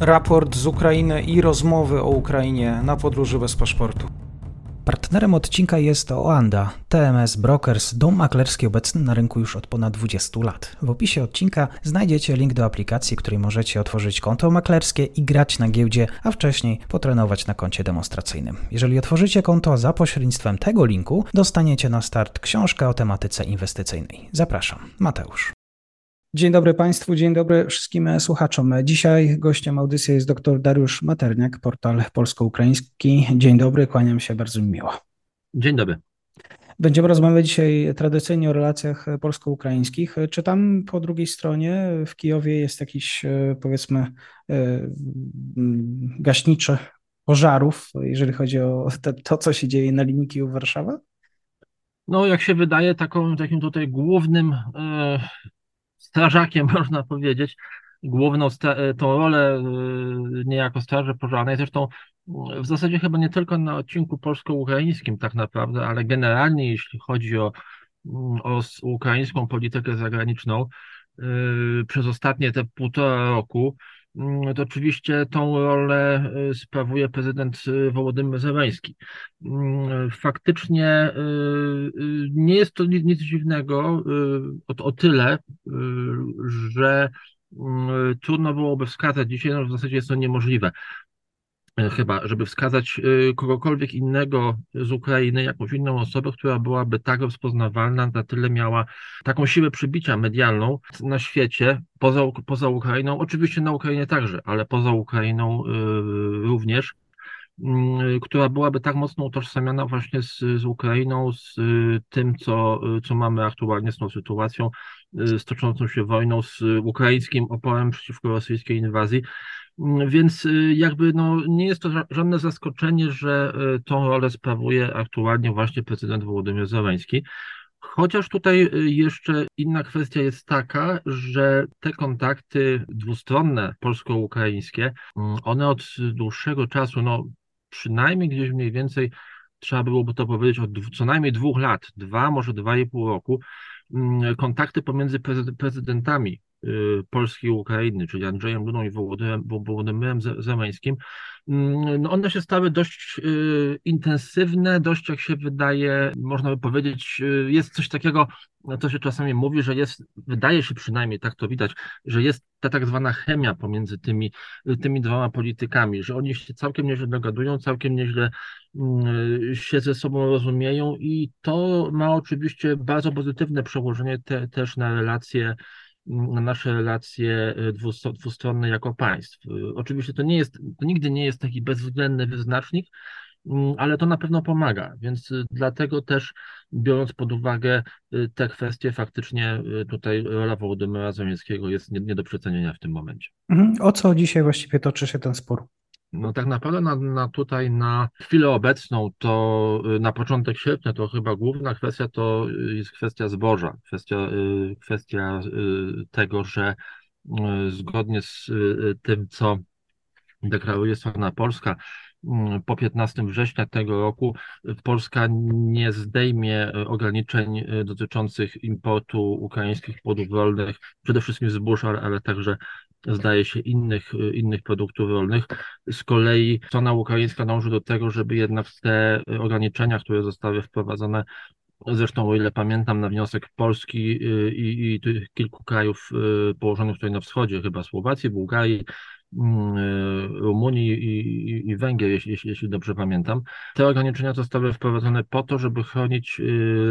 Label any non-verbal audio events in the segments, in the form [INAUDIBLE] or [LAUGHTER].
raport z Ukrainy i rozmowy o Ukrainie na podróży bez paszportu. Partnerem odcinka jest Oanda, TMS Brokers, dom maklerski obecny na rynku już od ponad 20 lat. W opisie odcinka znajdziecie link do aplikacji, której możecie otworzyć konto maklerskie i grać na giełdzie, a wcześniej potrenować na koncie demonstracyjnym. Jeżeli otworzycie konto za pośrednictwem tego linku, dostaniecie na start książkę o tematyce inwestycyjnej. Zapraszam, Mateusz. Dzień dobry Państwu, dzień dobry wszystkim słuchaczom. Dzisiaj gościem audycji jest dr Dariusz Materniak, portal polsko-ukraiński. Dzień dobry, kłaniam się bardzo miło. Dzień dobry. Będziemy rozmawiać dzisiaj tradycyjnie o relacjach polsko-ukraińskich. Czy tam po drugiej stronie w Kijowie jest jakiś, powiedzmy, gaśniczy pożarów, jeżeli chodzi o to, to co się dzieje na linii Kijów-Warszawa? No, jak się wydaje, taką, takim tutaj głównym strażakiem, [LAUGHS] można powiedzieć, główną e, tą rolę e, niejako Straży Pożarnej. Zresztą w zasadzie chyba nie tylko na odcinku polsko-ukraińskim tak naprawdę, ale generalnie jeśli chodzi o, o ukraińską politykę zagraniczną, e, przez ostatnie te półtora roku, to oczywiście tą rolę sprawuje prezydent Wołodymyr Zełenski. Faktycznie nie jest to nic dziwnego o, o tyle, że trudno byłoby wskazać dzisiaj, no w zasadzie jest to niemożliwe, chyba, żeby wskazać kogokolwiek innego z Ukrainy, jakąś inną osobę, która byłaby tak rozpoznawalna, na tyle miała taką siłę przybicia medialną na świecie, poza, poza Ukrainą, oczywiście na Ukrainie także, ale poza Ukrainą również, Mm, która byłaby tak mocno utożsamiana właśnie z, z Ukrainą, z tym, co, co mamy aktualnie z tą sytuacją, z toczącą się wojną, z ukraińskim oporem przeciwko rosyjskiej inwazji. Więc jakby no, nie jest to żadne zaskoczenie, że tą rolę sprawuje aktualnie właśnie prezydent Wołodymyr Zełenski. Chociaż tutaj jeszcze inna kwestia jest taka, że te kontakty dwustronne polsko-ukraińskie, mm, one od dłuższego czasu, no przynajmniej gdzieś mniej więcej trzeba byłoby to powiedzieć od co najmniej dwóch lat, dwa, może dwa i pół roku, mm, kontakty pomiędzy prezydentami y, Polski i Ukrainy, czyli Andrzejem Dudą i Wołodymyrem Zemeńskim, mm, no one się stały dość y, intensywne, dość jak się wydaje, można by powiedzieć, y, jest coś takiego, to się czasami mówi, że jest, wydaje się przynajmniej, tak to widać, że jest ta tak zwana chemia pomiędzy tymi, tymi dwoma politykami, że oni się całkiem nieźle dogadują, całkiem nieźle mm, się ze sobą rozumieją i to ma oczywiście bardzo pozytywne przełożenie te, też na relacje nasze relacje dwustronne jako państw. Oczywiście to nie jest, to nigdy nie jest taki bezwzględny wyznacznik, Mm, ale to na pewno pomaga, więc y, dlatego też biorąc pod uwagę y, te kwestie, faktycznie y, tutaj rola Wołodymyra Zamieckiego jest nie, nie do przecenienia w tym momencie. Mhm. O co dzisiaj właściwie toczy się ten spór? No tak naprawdę na, na, tutaj na chwilę obecną, to na początek sierpnia, to chyba główna kwestia to jest kwestia zboża, kwestia, kwestia tego, że zgodnie z tym, co deklaruje strona polska, Mm, po 15 września tego roku Polska nie zdejmie ograniczeń dotyczących importu ukraińskich płodów rolnych, przede wszystkim zbóż, ale także zdaje się innych, innych produktów rolnych. Z kolei strona ukraińska dąży do tego, żeby jednak te ograniczenia, które zostały wprowadzone Zresztą, o ile pamiętam, na wniosek Polski i, i kilku krajów położonych tutaj na wschodzie, chyba Słowacji, Bułgarii, Rumunii i, i, Węgier, jeśli, jeśli dobrze pamiętam. Te ograniczenia zostały wprowadzone po to, żeby chronić e,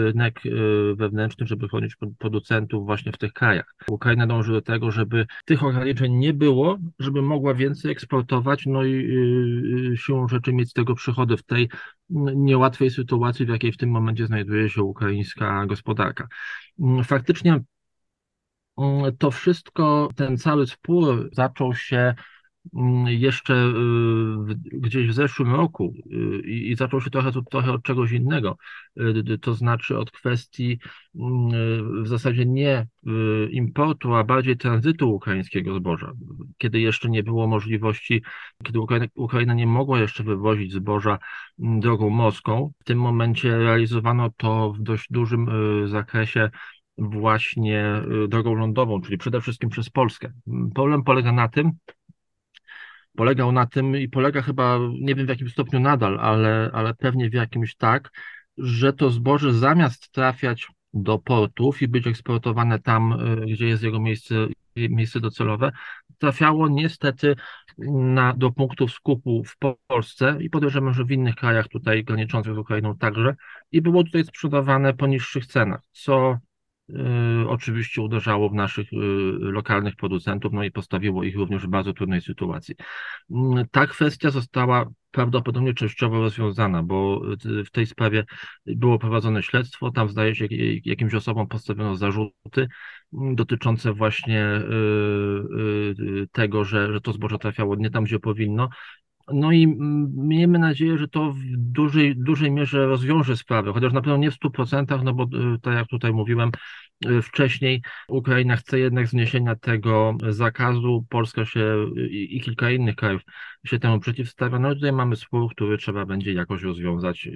rynek e, wewnętrzny, żeby chronić producentów właśnie w tych krajach. Ukraina dąży do tego, żeby tych ograniczeń nie było, żeby mogła więcej eksportować, no i siłą rzeczy mieć z tego przychody w tej niełatwej sytuacji, w jakiej w tym momencie znajduje się ukraińska gospodarka. Mm, faktycznie Mm, to wszystko, ten cały spór zaczął się mm, jeszcze y, gdzieś w zeszłym roku y, i zaczął się trochę, trochę od czegoś innego, y, to znaczy od kwestii mm, w zasadzie nie importu, a bardziej tranzytu ukraińskiego zboża. Kiedy jeszcze nie było możliwości, kiedy Ukraina, Ukraina nie mogła jeszcze wywozić zboża drogą morską, w tym momencie realizowano to w dość dużym zakresie właśnie y, drogą lądową, czyli przede wszystkim przez Polskę. Problem polega na tym, polegał na tym i polega chyba, nie wiem w jakim stopniu nadal, ale, ale pewnie w jakimś tak, że to zboże zamiast trafiać do portów i być eksportowane tam, gdzie jest jego miejsce, miejsce docelowe, trafiało niestety na, do punktów skupu w Polsce i podejrzewam, że w innych krajach tutaj graniczących z Ukrainą także i było tutaj sprzedawane po niższych cenach, co y, oczywiście uderzało w naszych y, lokalnych producentów, no i postawiło ich również w bardzo trudnej sytuacji. Mm, ta kwestia została prawdopodobnie częściowo rozwiązana, bo y, w tej sprawie było prowadzone śledztwo, tam zdaje się jakimś osobom postawiono zarzuty mm, dotyczące właśnie y, y, tego, że, że to zboże trafiało nie tam, gdzie powinno. No i miejmy nadzieję, że to w dużej, dużej mierze rozwiąże sprawę, chociaż na pewno nie w 100%, no bo tak jak tutaj mówiłem, Y, wcześniej. Ukraina chce jednak zniesienia tego zakazu. Polska się i kilka innych krajów się temu przeciwstawia. No i tutaj mamy spór, który trzeba będzie jakoś rozwiązać y,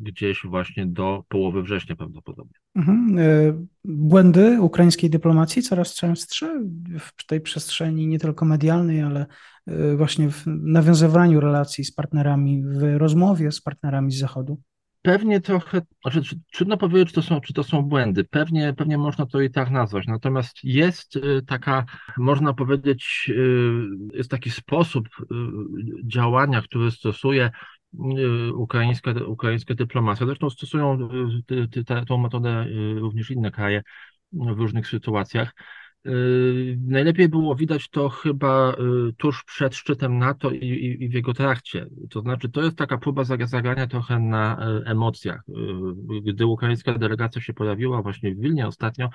gdzieś właśnie do połowy września prawdopodobnie. Mhm. Y, błędy ukraińskiej dyplomacji coraz częstsze w tej przestrzeni nie tylko medialnej, ale właśnie w nawiązywaniu relacji z partnerami, w rozmowie z partnerami z Zachodu. Pewnie trochę, znaczy, trudno powiedzieć, czy to, są, czy to są błędy. Pewnie, pewnie można to i tak nazwać. Natomiast jest y, taka, można powiedzieć, y, jest taki sposób y, działania, który stosuje ukraińska, ukraińska dyplomacja. Zresztą stosują tę metodę również inne kraje w różnych sytuacjach najlepiej było widać to chyba yy, tuż przed szczytem NATO i, i, i, w jego trakcie. To znaczy, to jest taka próba zagrania trochę na e, emocjach. Yy, gdy ukraińska delegacja się pojawiła właśnie w Wilnie ostatnio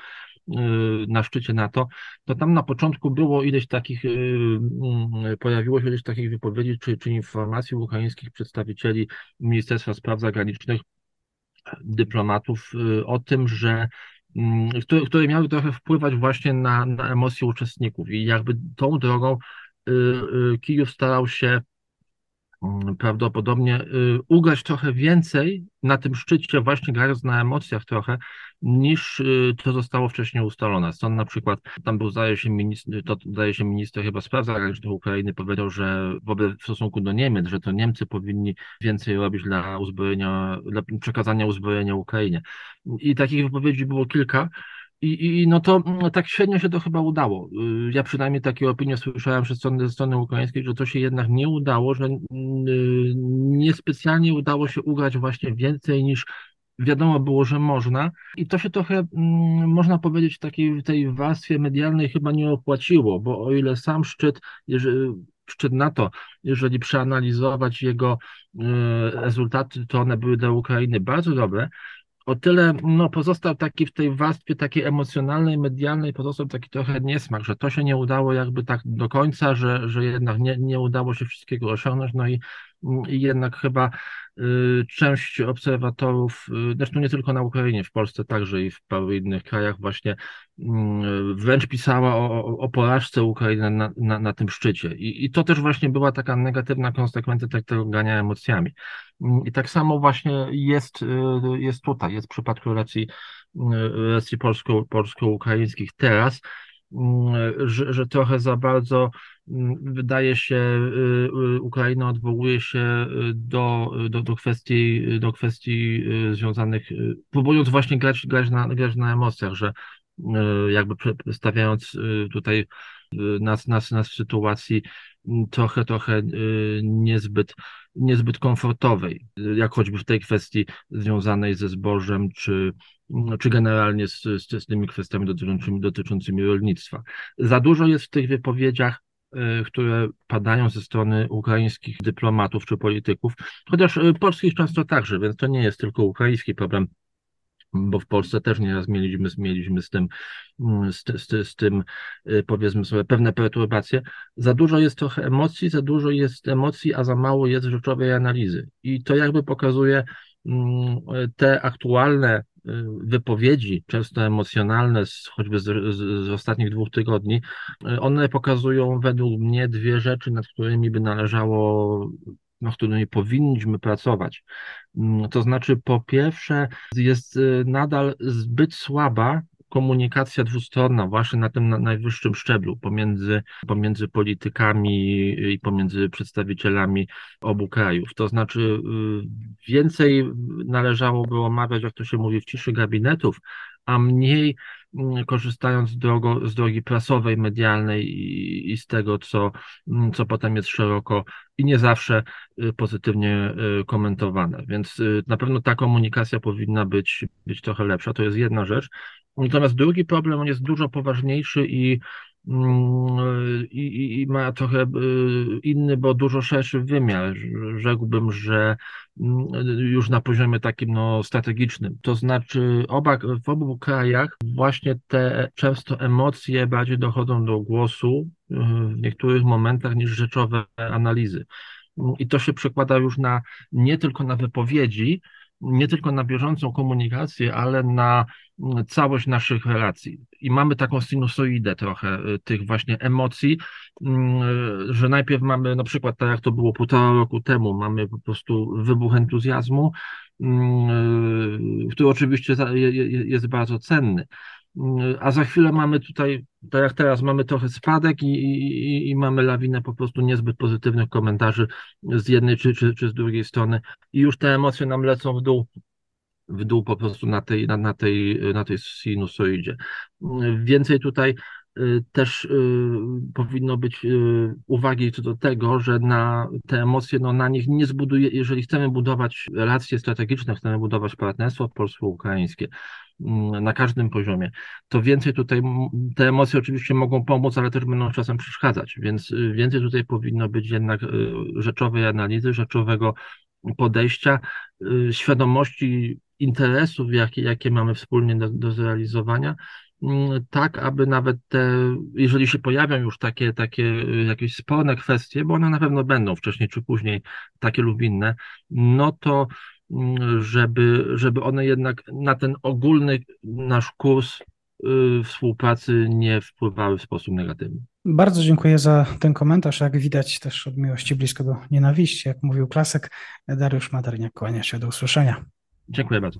na szczycie NATO, to tam na początku było ileś takich, mm, pojawiło się ileś takich wypowiedzi czy, czy informacji ukraińskich przedstawicieli Ministerstwa Spraw Zagranicznych, dyplomatów o tym, że które, które miały trochę wpływać właśnie na, na emocje uczestników. I jakby tą drogą y, y, Kijów starał się Mm, prawdopodobnie y, ugrać trochę więcej na tym szczycie, właśnie grając na emocjach trochę, niż y, to zostało wcześniej ustalone. Stąd na przykład tam był, zdaje się, minister, to zdaje się minister chyba spraw zagranicznych Ukrainy powiedział, że wobec w stosunku do Niemiec, że to Niemcy powinni więcej robić dla uzbrojenia, dla przekazania uzbrojenia Ukrainie. I takich wypowiedzi było kilka. I, I no to no, tak średnio się to chyba udało. Y, ja przynajmniej takie opinie słyszałem strony, ze strony ukraińskiej, że to się jednak nie udało, że y, niespecjalnie udało się ugrać właśnie więcej niż wiadomo było, że można. I to się trochę, mm, można powiedzieć, w takiej tej warstwie medialnej chyba nie opłaciło, bo o ile sam szczyt, jeżeli, szczyt NATO, jeżeli przeanalizować jego y, rezultaty, to one były dla Ukrainy bardzo dobre, o tyle no, pozostał taki w tej warstwie takiej emocjonalnej, medialnej, pozostał taki trochę niesmak, że to się nie udało jakby tak do końca, że, że jednak nie, nie udało się wszystkiego osiągnąć, no i jednak chyba y, część obserwatorów, y, zresztą nie tylko na Ukrainie, w Polsce także i w paru innych krajach właśnie y, wręcz pisała o, o porażce Ukrainy na, na, na tym szczycie. I, I to też właśnie była taka negatywna konsekwencja tego gania emocjami. I tak samo właśnie jest, y, jest tutaj, jest w przypadku relacji, relacji polsko, polsko-ukraińskich teraz, y, że, że trochę za bardzo wydaje się, Ukraina odwołuje się do, do, do, kwestii, do kwestii związanych, próbując właśnie grać, grać, na, grać na emocjach, że jakby stawiając tutaj nas, nas, nas w sytuacji trochę, trochę niezbyt niezbyt komfortowej, jak choćby w tej kwestii związanej ze zbożem, czy, czy generalnie z, z, z tymi kwestiami dotyczącymi, dotyczącymi rolnictwa. Za dużo jest w tych wypowiedziach które padają ze strony ukraińskich dyplomatów czy polityków, chociaż e, polskich często także, więc to nie jest tylko ukraiński problem bo w Polsce też nieraz mieliśmy, mieliśmy z tym, mm, z, z, z, tym, y, powiedzmy sobie, pewne perturbacje. Za dużo jest trochę emocji, za dużo jest emocji, a za mało jest rzeczowej analizy. I to jakby pokazuje mm, te aktualne y, wypowiedzi, często emocjonalne, choćby z, z, z ostatnich dwóch tygodni, one pokazują według mnie dwie rzeczy, nad którymi by należało nad którymi powinniśmy pracować. Mm, to znaczy, po pierwsze, jest y, nadal zbyt słaba komunikacja dwustronna właśnie na tym najwyższym szczeblu pomiędzy, pomiędzy politykami i pomiędzy przedstawicielami obu krajów. To znaczy y, więcej należałoby omawiać, jak to się mówi, w ciszy gabinetów, a mniej mm, korzystając z, drogo, z drogi prasowej, medialnej i, i, z tego, co, mm, co potem jest szeroko i nie zawsze y, pozytywnie y, komentowane. Więc y, na pewno ta komunikacja powinna być, być trochę lepsza. To jest jedna rzecz. Natomiast drugi problem, on jest dużo poważniejszy i Mm, i, i, ma trochę y, inny, bo dużo szerszy wymiar. Rzekłbym, że mm, już na poziomie takim no, strategicznym. To znaczy, oba, w obu krajach właśnie te często emocje bardziej dochodzą do głosu y, w niektórych momentach niż rzeczowe analizy. I to się przekłada już na nie tylko na wypowiedzi, nie tylko na bieżącą komunikację, ale na całość naszych relacji. I mamy taką sinusoidę trochę y, tych właśnie emocji, mm, że najpierw mamy na przykład, tak jak to było półtora roku temu, mamy po prostu wybuch entuzjazmu, mm, który oczywiście jest bardzo cenny. A za chwilę mamy tutaj, tak jak teraz, mamy trochę spadek i, i, i mamy lawinę po prostu niezbyt pozytywnych komentarzy z jednej czy, czy, czy z drugiej strony i już te emocje nam lecą w dół w dół po prostu na tej, na, na tej, na tej sinusoidzie. Więcej tutaj y, też y, powinno być y, uwagi co do tego, że na te emocje, no na nich nie zbuduje, jeżeli chcemy budować relacje strategiczne, chcemy budować partnerstwo polsko-ukraińskie, Mm, na każdym poziomie, to więcej tutaj, te emocje oczywiście mogą pomóc, ale też będą czasem przeszkadzać, więc więcej tutaj powinno być jednak rzeczowej analizy, rzeczowego podejścia, y, świadomości interesów, jakie, jakie mamy wspólnie do, do zrealizowania, mm, tak, aby nawet te, jeżeli się pojawią już takie, takie jakieś sporne kwestie, bo one na pewno będą wcześniej czy później takie lub inne, no to żeby, żeby one jednak na ten ogólny nasz kurs y, współpracy nie wpływały w sposób negatywny. Bardzo dziękuję za ten komentarz. Jak widać też od miłości blisko do nienawiści, jak mówił klasyk, Dariusz Maderniak, kłania się do usłyszenia. Dziękuję bardzo.